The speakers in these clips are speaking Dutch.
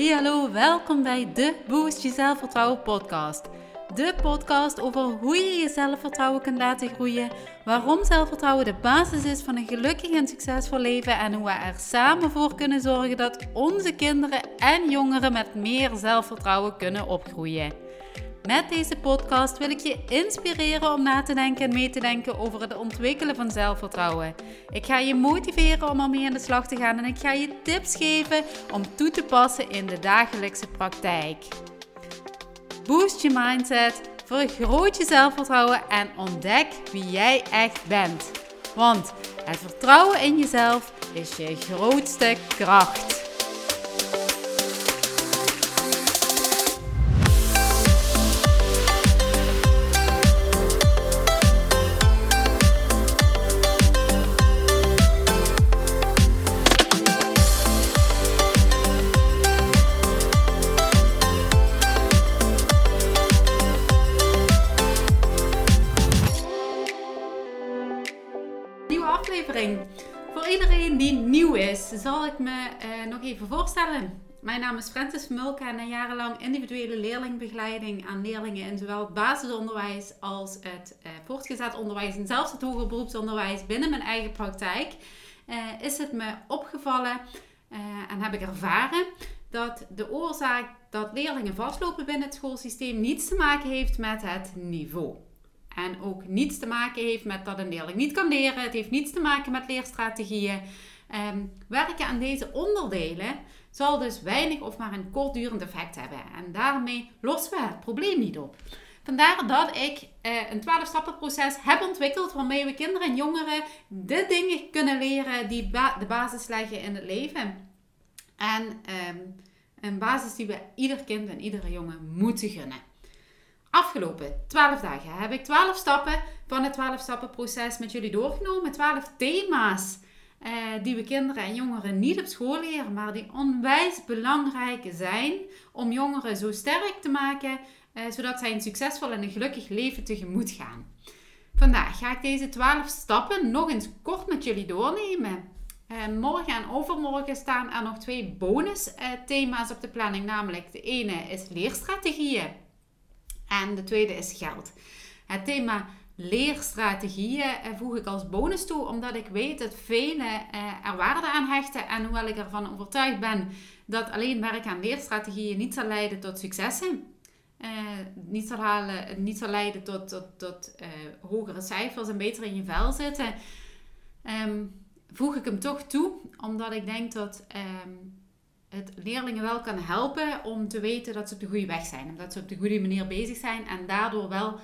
Hey hallo, welkom bij de Boost Je Zelfvertrouwen podcast. De podcast over hoe je je zelfvertrouwen kunt laten groeien, waarom zelfvertrouwen de basis is van een gelukkig en succesvol leven en hoe we er samen voor kunnen zorgen dat onze kinderen en jongeren met meer zelfvertrouwen kunnen opgroeien. Met deze podcast wil ik je inspireren om na te denken en mee te denken over het ontwikkelen van zelfvertrouwen. Ik ga je motiveren om ermee aan de slag te gaan en ik ga je tips geven om toe te passen in de dagelijkse praktijk. Boost je mindset, vergroot je zelfvertrouwen en ontdek wie jij echt bent. Want het vertrouwen in jezelf is je grootste kracht. Ik me uh, nog even voorstellen. Mijn naam is Francis Mulke en jarenlang individuele leerlingbegeleiding aan leerlingen in zowel het basisonderwijs als het uh, voortgezet onderwijs en zelfs het hoger beroepsonderwijs binnen mijn eigen praktijk. Uh, is het me opgevallen en heb ik ervaren dat de oorzaak dat leerlingen vastlopen binnen het schoolsysteem niets te maken heeft met het niveau. En ook niets te maken heeft met dat een leerling niet kan leren. Het heeft niets te maken met leerstrategieën. Um, werken aan deze onderdelen zal dus weinig of maar een kortdurend effect hebben. En daarmee lossen we het probleem niet op. Vandaar dat ik uh, een 12-stappenproces heb ontwikkeld waarmee we kinderen en jongeren de dingen kunnen leren die de basis leggen in het leven. En um, een basis die we ieder kind en iedere jongen moeten gunnen. Afgelopen 12 dagen heb ik 12 stappen van het 12 stappen proces met jullie doorgenomen. 12 thema's eh, die we kinderen en jongeren niet op school leren, maar die onwijs belangrijk zijn om jongeren zo sterk te maken, eh, zodat zij een succesvol en een gelukkig leven tegemoet gaan. Vandaag ga ik deze 12 stappen nog eens kort met jullie doornemen. Eh, morgen en overmorgen staan er nog twee bonus thema's op de planning, namelijk de ene is leerstrategieën. En de tweede is geld. Het thema leerstrategieën eh, voeg ik als bonus toe, omdat ik weet dat velen eh, er waarde aan hechten. En hoewel ik ervan overtuigd ben dat alleen werk aan leerstrategieën niet zal leiden tot successen. Uh, niet, zal halen, niet zal leiden tot, tot, tot hogere cijfers en beter in je vel zitten. Ehm, voeg ik hem toch toe, omdat ik denk dat ehm, het leerlingen wel kan helpen om te weten dat ze op de goede weg zijn. Dat ze op de goede manier bezig zijn en daardoor wel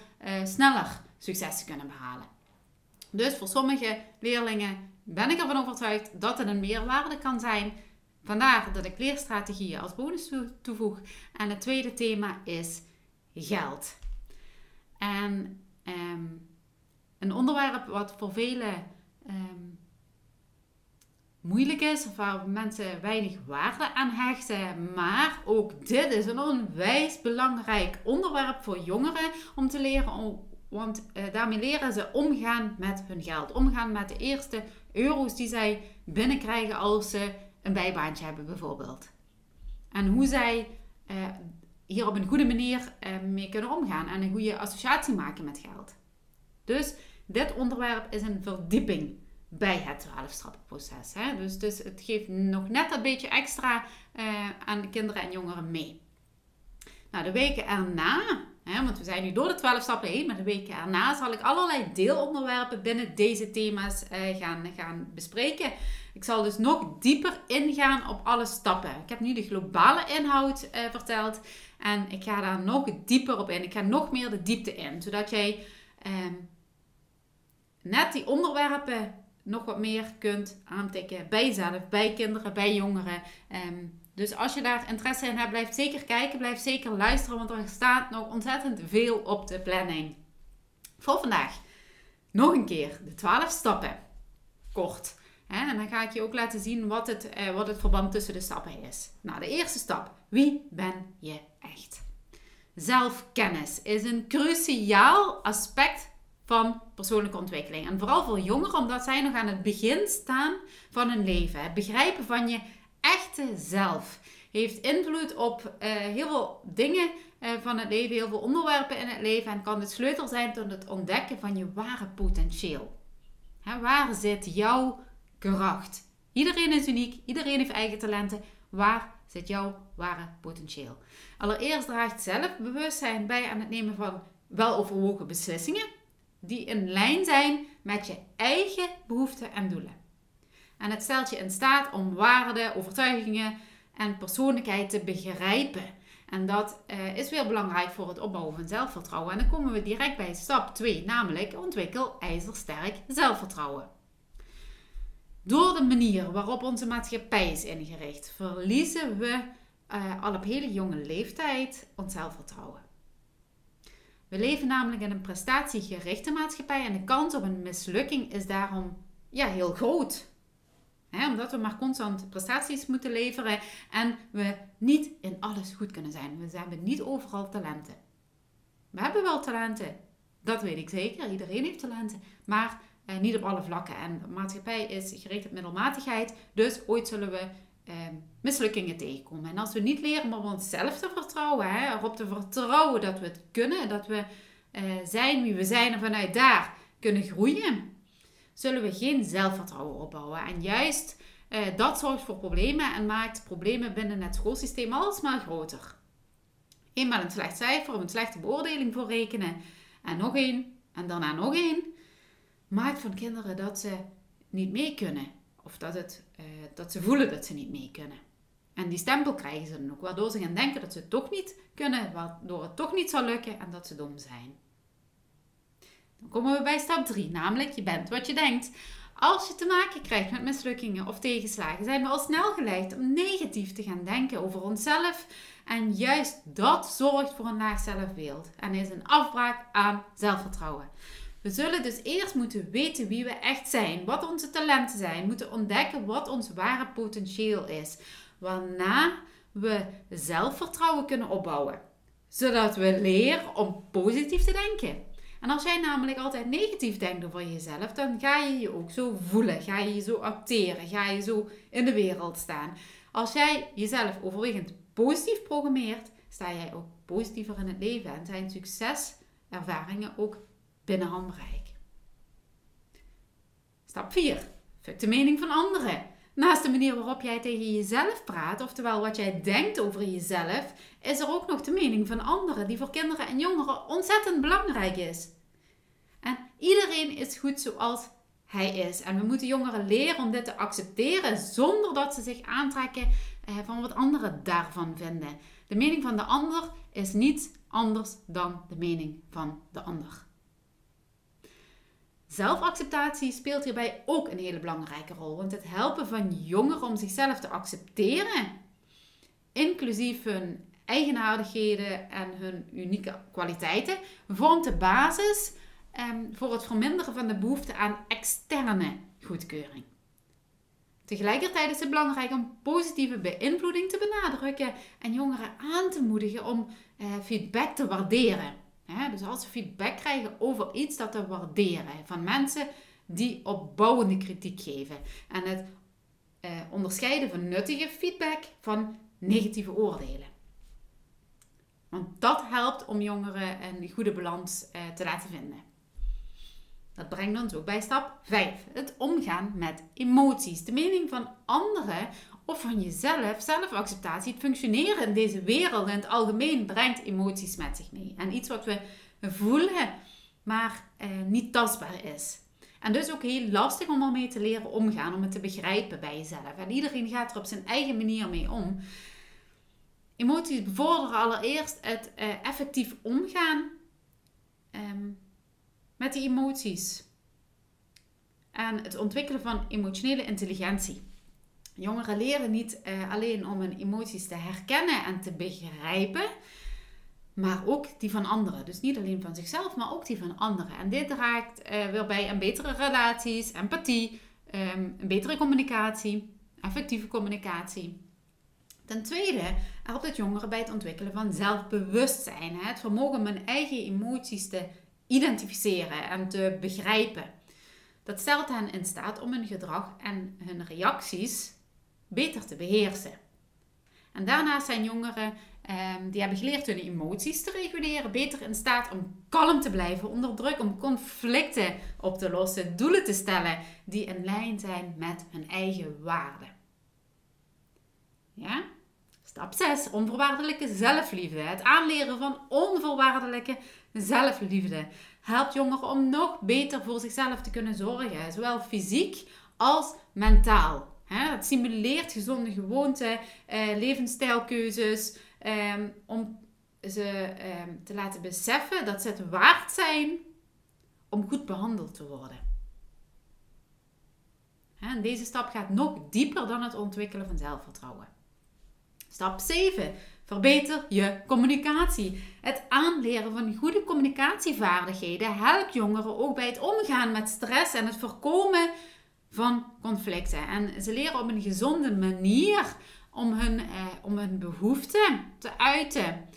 sneller succes kunnen behalen. Dus voor sommige leerlingen ben ik ervan overtuigd dat het een meerwaarde kan zijn. Vandaar dat ik leerstrategieën als bonus toevoeg. En het tweede thema is geld. En um, een onderwerp wat voor velen um, moeilijk is waar mensen weinig waarde aan hechten. Maar ook dit is een onwijs belangrijk onderwerp voor jongeren om te leren. Want eh, daarmee leren ze omgaan met hun geld. Omgaan met de eerste euro's die zij binnenkrijgen als ze een bijbaantje hebben bijvoorbeeld. En hoe zij uh, hier op een goede manier uh, mee kunnen omgaan en een goede associatie maken met geld. Dus dit onderwerp is een verdieping bij het 12-stappenproces. Dus, dus het geeft nog net een beetje extra aan de kinderen en jongeren mee. Nou, de weken erna, want we zijn nu door de 12 stappen heen, maar de weken erna zal ik allerlei deelonderwerpen binnen deze thema's uh, gaan, gaan bespreken. Ik zal dus nog dieper ingaan op alle stappen. Ik heb nu de globale inhoud uh, verteld en ik ga daar nog dieper op in. Ik ga nog meer de diepte in, zodat jij ehm, net die onderwerpen nog wat meer kunt aantikken bij jezelf, bij kinderen, bij jongeren. Ehm, dus als je daar interesse in hebt, blijf zeker kijken, blijf zeker luisteren, want er staat nog ontzettend veel op de planning. Voor vandaag nog een keer de 12 stappen. Kort. En dan ga ik je ook laten zien wat het, eh, wat het verband tussen de stappen is. Nou, de eerste stap. Wie ben je echt? Zelfkennis is een cruciaal aspect van persoonlijke ontwikkeling. En vooral voor jongeren, omdat zij nog aan het begin staan van hun leven. Het begrijpen van je echte zelf heeft invloed op uh, heel veel dingen uh, van het leven, heel veel onderwerpen in het leven en kan de sleutel zijn tot het ontdekken van je ware potentieel. Hè, waar zit jouw kracht? Iedereen is uniek, iedereen heeft eigen talenten. Waar zit jouw ware potentieel? Allereerst draagt zelfbewustzijn bij aan het nemen van weloverwogen beslissingen die in lijn zijn met je eigen behoeften en doelen. En het stelt je in staat om waarden, overtuigingen en persoonlijkheid te begrijpen. En dat uh, is weer belangrijk voor het opbouwen van zelfvertrouwen. En dan komen we direct bij stap 2, namelijk ontwikkel ijzersterk zelfvertrouwen. Door de manier waarop onze maatschappij is ingericht, verliezen we uh, al op hele jonge leeftijd ons zelfvertrouwen. We leven namelijk in een prestatiegerichte maatschappij en de kans op een mislukking is daarom ja, heel groot. Omdat we maar constant prestaties moeten leveren en we niet in alles goed kunnen zijn. We hebben niet overal talenten. We hebben wel talenten, dat weet ik zeker. Iedereen heeft talenten, maar eh, niet op alle vlakken. En de maatschappij is gericht op middelmatigheid, dus ooit zullen we eh, mislukkingen tegenkomen. En als we niet leren om op onszelf te vertrouwen, hè, erop te vertrouwen dat we het kunnen, dat we eh, zijn wie we zijn en vanuit daar kunnen groeien, zullen we geen zelfvertrouwen opbouwen. En juist eh, dat zorgt voor problemen en maakt problemen binnen het schoolsysteem alsmaar groter. Eenmaal een slecht cijfer of een slechte beoordeling voor rekenen en nog één en daarna nog één, maakt van kinderen dat ze niet mee kunnen. Of dat, het, uh, dat ze voelen dat ze niet mee kunnen. En die stempel krijgen ze dan ook, waardoor ze gaan denken dat ze het toch niet kunnen, waardoor het toch niet zal lukken en dat ze dom zijn. Dan komen we bij stap 3, namelijk je bent wat je denkt. Als je te maken krijgt met mislukkingen of tegenslagen, zijn we al snel geneigd om negatief te gaan denken over onszelf. En juist dat zorgt voor een laag zelfbeeld en is een afbraak aan zelfvertrouwen. We zullen dus eerst moeten weten wie we echt zijn, wat onze talenten zijn, moeten ontdekken wat ons ware potentieel is, waarna we zelfvertrouwen kunnen opbouwen, zodat we leren om positief te denken. En als jij namelijk altijd negatief denkt over jezelf, dan ga je je ook zo voelen, ga je je zo acteren, ga je zo in de wereld staan. Als jij jezelf overwegend positief programmeert, sta jij ook positiever in het leven en zijn succeservaringen ook binnen handbereik. Stap 4. Fuck de mening van anderen. Naast de manier waarop jij tegen jezelf praat, oftewel wat jij denkt over jezelf, is er ook nog de mening van anderen, die voor kinderen en jongeren ontzettend belangrijk is. En iedereen is goed zoals hij is. En we moeten jongeren leren om dit te accepteren zonder dat ze zich aantrekken eh, van wat anderen daarvan vinden. De mening van de ander is niet anders dan de mening van de ander. Zelfacceptatie speelt hierbij ook een hele belangrijke rol, want het helpen van jongeren om zichzelf te accepteren, inclusief hun eigenaardigheden en hun unieke kwaliteiten, vormt de basis ehm, voor het verminderen van de behoefte aan externe goedkeuring. Tegelijkertijd is het belangrijk om positieve beïnvloeding te benadrukken en jongeren aan te moedigen om eh, feedback te waarderen dus als ze feedback krijgen over iets, dat te waarderen. Van mensen die opbouwende kritiek geven. En het eh, onderscheiden van nuttige feedback van negatieve oordelen. Want dat helpt om jongeren een goede balans eh, te laten vinden. Dat brengt ons ook bij stap 5. Het omgaan met emoties. De mening van anderen of van jezelf, zelfacceptatie, het functioneren in deze wereld in het algemeen brengt emoties met zich mee. En iets wat we voelen, maar eh, niet tastbaar is. En dus ook heel lastig om ermee te leren omgaan, om het te begrijpen bij jezelf. En iedereen gaat er op zijn eigen manier mee om. Emoties bevorderen allereerst het uh, effectief omgaan um, met die emoties. En het ontwikkelen van emotionele intelligentie. Jongeren leren niet uh, alleen om hun emoties te herkennen en te begrijpen, maar ook die van anderen. Dus niet alleen van zichzelf, maar ook die van anderen. En dit draagt uh, weer bij aan betere relaties, empathie, um, een betere communicatie, effectieve communicatie. Ten tweede helpt het jongeren bij het ontwikkelen van zelfbewustzijn. Het vermogen om hun eigen emoties te identificeren en te begrijpen. Dat stelt hen in staat om hun gedrag en hun reacties beter te beheersen. En daarnaast zijn jongeren um, die hebben geleerd hun emoties te reguleren, beter in staat om kalm te blijven onder druk, om conflicten op te lossen, doelen te stellen die in lijn zijn met hun eigen waarden. Ja? Stap 6. Onvoorwaardelijke zelfliefde. Het aanleren van onvoorwaardelijke zelfliefde helpt jongeren om nog beter voor zichzelf te kunnen zorgen, zowel fysiek als mentaal. Het stimuleert gezonde gewoonten, eh, levensstijlkeuzes, ehm, om ze ehm, te laten beseffen dat ze het waard zijn om goed behandeld te worden. En deze stap gaat nog dieper dan het ontwikkelen van zelfvertrouwen. Stap 7. Verbeter je communicatie. Het aanleren van goede communicatievaardigheden helpt jongeren ook bij het omgaan met stress en het voorkomen van conflicten. En ze leren op een gezonde manier om hun, eh, om hun behoeften te uiten.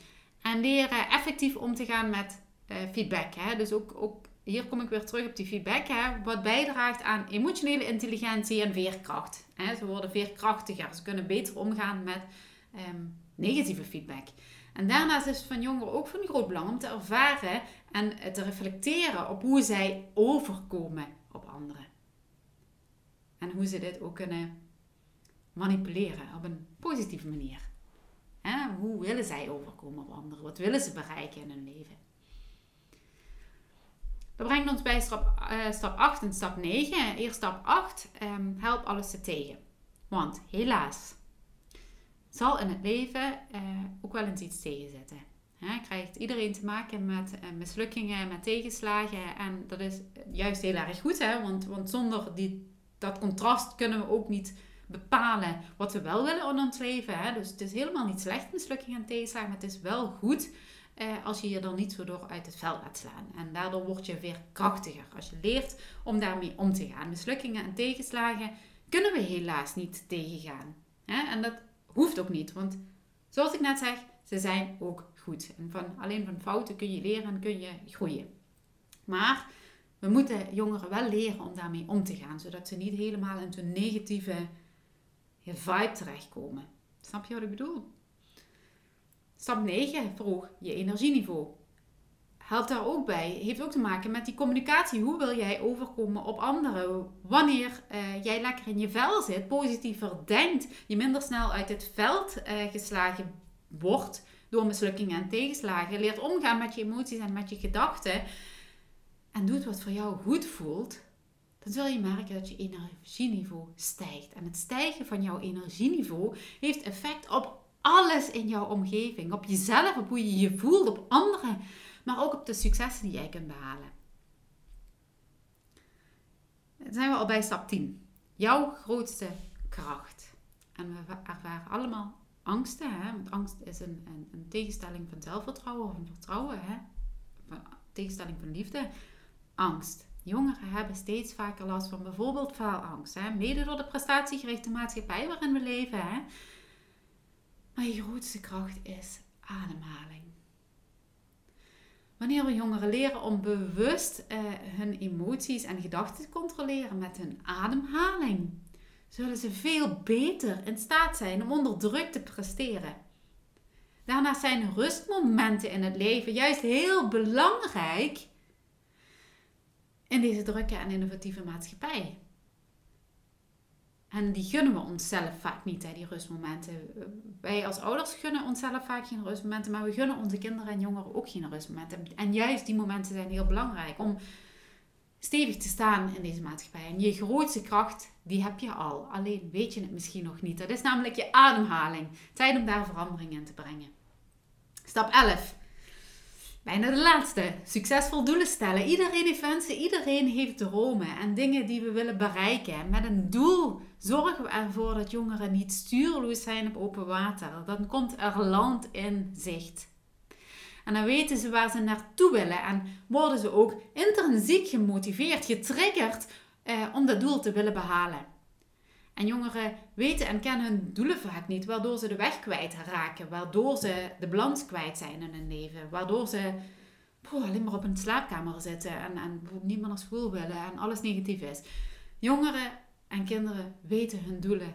En leren effectief om te gaan met eh, feedback. Hè? Dus ook, ook hier kom ik weer terug op die feedback. Hè? Wat bijdraagt aan emotionele intelligentie en veerkracht. Hè? Ze worden veerkrachtiger. Ze kunnen beter omgaan met Ehm, negatieve feedback. En daarnaast is het van jongeren ook van groot belang om te ervaren en te reflecteren op hoe zij overkomen op anderen. En hoe ze dit ook kunnen manipuleren op een positieve manier. Hoe willen zij overkomen op anderen? Wat willen ze bereiken in hun leven? Dat brengt ons bij stap, uh, stap 8 en stap 9. Eerst stap 8, um, ehm, help alles te tegen. Want helaas, zal in het leven uh, ook wel eens iets tegenzetten. Hè, krijgt iedereen te maken met uh, mislukkingen, met tegenslagen. En dat is juist heel erg goed, hè? Want, want zonder die, dat contrast kunnen we ook niet bepalen wat we wel willen in ons leven. Hè? Dus het is helemaal niet slecht, mislukkingen en tegenslagen, maar het is wel goed eh, als je je er niet zo door uit het veld laat slaan. En daardoor word je weer krachtiger als je leert om daarmee om te gaan. Mislukkingen en tegenslagen kunnen we helaas niet tegengaan. Hè? En dat Hoeft ook niet, want zoals ik net zeg, ze zijn ook goed. En van, alleen van fouten kun je leren en kun je groeien. Maar we moeten jongeren wel leren om daarmee om te gaan, zodat ze niet helemaal in zo'n negatieve vibe terechtkomen. Snap je wat ik bedoel? Stap 9, verhoog je energieniveau helpt daar ook bij. Heeft ook te maken met die communicatie. Hoe wil jij overkomen op anderen? Wanneer uh, jij lekker in je vel zit, positiever denkt, je minder snel uit het veld uh, geslagen wordt door mislukkingen en tegenslagen. Leert omgaan met je emoties en met je gedachten. En doet wat voor jou goed voelt. Dan zul je merken dat je energieniveau stijgt. En het stijgen van jouw energieniveau heeft effect op alles in jouw omgeving. Op jezelf, op hoe je je voelt, op anderen maar ook op de successen die jij kunt behalen. Dan zijn we al bij stap 10. Jouw grootste kracht. En we ervaren allemaal angsten, hè? want angst is een, een, een tegenstelling van zelfvertrouwen of een vertrouwen, hè? Tegenstelling van liefde. Angst. Jongeren hebben steeds vaker last van bijvoorbeeld faalangst. Hè? Mede door de prestatiegerichte maatschappij waarin we leven. Hè? Maar je grootste kracht is ademhaling. Wanneer we jongeren leren om bewust uh, hun emoties en gedachten te controleren met hun ademhaling, zullen ze veel beter in staat zijn om onder druk te presteren. Daarnaast zijn rustmomenten in het leven juist heel belangrijk in deze drukke en innovatieve maatschappij. En die gunnen we onszelf vaak niet, hè, die rustmomenten. Wij als ouders gunnen onszelf vaak geen rustmomenten, maar we gunnen onze kinderen en jongeren ook geen rustmomenten. En juist die momenten zijn heel belangrijk om stevig te staan in deze maatschappij. En je grootste kracht, die heb je al. Alleen weet je het misschien nog niet. Dat is namelijk je ademhaling. Tijd om daar verandering in te brengen. Stap 11. Bijna de laatste. Succesvol doelen stellen. Iedereen heeft wensen, iedereen heeft dromen en dingen die we willen bereiken. Met een doel zorgen we ervoor dat jongeren niet stuurloos zijn op open water. Dan komt er land in zicht. En dan weten ze waar ze naartoe willen en worden ze ook intrinsiek gemotiveerd, getriggerd eh, om dat doel te willen behalen. En jongeren weten en kennen hun doelen vaak niet, waardoor ze de weg kwijt raken, waardoor ze de balans kwijt zijn in hun leven, waardoor ze alleen maar op een slaapkamer zitten en, en niet meer naar school willen en alles negatief is. Jongeren en kinderen weten hun doelen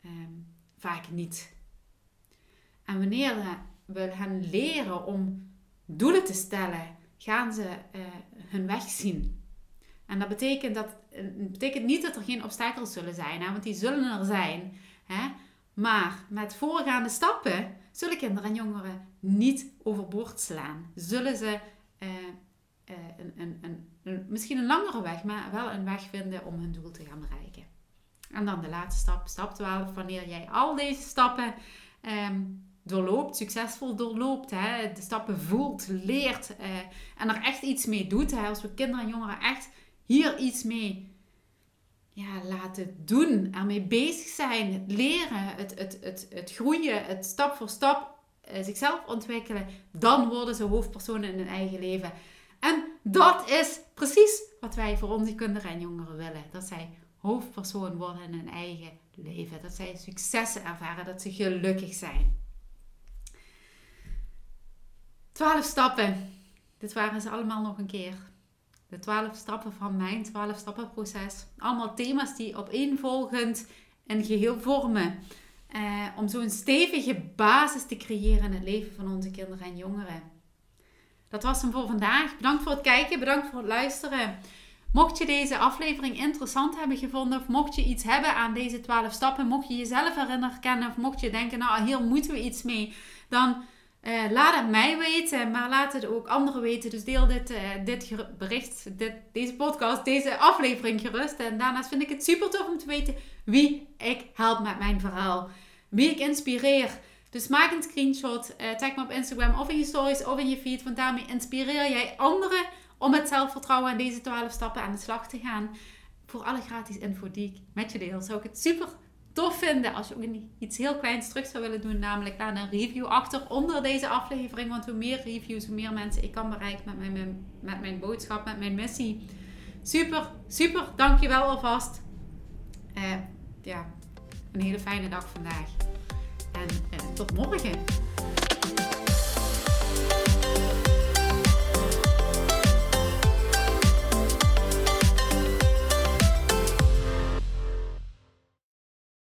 ehm, vaak niet. En wanneer we hen leren om doelen te stellen, gaan ze uh, hun weg zien. En dat betekent, dat, betekent niet dat er geen obstakels zullen zijn, hè? want die zullen er zijn. Hè? Maar met voorgaande stappen zullen kinderen en jongeren niet overboord slaan. Zullen ze uh, een, een, een, misschien een langere weg, maar wel een weg vinden om hun doel te gaan bereiken. En dan de laatste stap, stap 12, wanneer jij al deze stappen um, doorloopt, succesvol doorloopt, hè, de stappen voelt, leert uh, en er echt iets mee doet. Hè, als we kinderen en jongeren echt hier iets mee ja, laten doen, ermee bezig zijn, het leren, het, het, het, het groeien, het stap voor stap uh, zichzelf ontwikkelen, dan worden ze hoofdpersonen in hun eigen leven. En dat is precies wat wij voor onze kinderen en jongeren willen. Dat zij hoofdpersoon worden in hun eigen leven. Dat zij successen ervaren, dat ze gelukkig zijn. Twaalf stappen. Dit waren ze allemaal nog een keer. De twaalf stappen van mijn twaalf stappen proces. Allemaal thema's die opeenvolgend een geheel vormen. Eh, om zo'n stevige basis te creëren in het leven van onze kinderen en jongeren. Dat was hem voor vandaag. Bedankt voor het kijken, bedankt voor het luisteren. Mocht je deze aflevering interessant hebben gevonden, of mocht je iets hebben aan deze 12 stappen, mocht je jezelf erin herkennen, of mocht je denken, nou hier moeten we iets mee, dan uh, laat het mij weten, maar laat het ook anderen weten. Dus deel dit, uh, dit bericht, dit, deze podcast, deze aflevering gerust. En daarnaast vind ik het super tof om te weten wie ik help met mijn verhaal. Wie ik inspireer. Dus maak een screenshot, uh, tag me op Instagram of in je stories of in je feed. Want daarmee inspireer jij anderen om met zelfvertrouwen aan deze 12 stappen aan de slag te gaan. Voor alle gratis info die ik met je deel, zou ik het super tof vinden als je ook iets heel kleins terug zou willen doen. Namelijk laat een review achter onder deze aflevering. Want hoe meer reviews, hoe meer mensen ik kan bereiken met mijn, met mijn boodschap, met mijn missie. Super, super. Dankjewel alvast. Uh, ja, een hele fijne dag vandaag. En uh, tot morgen.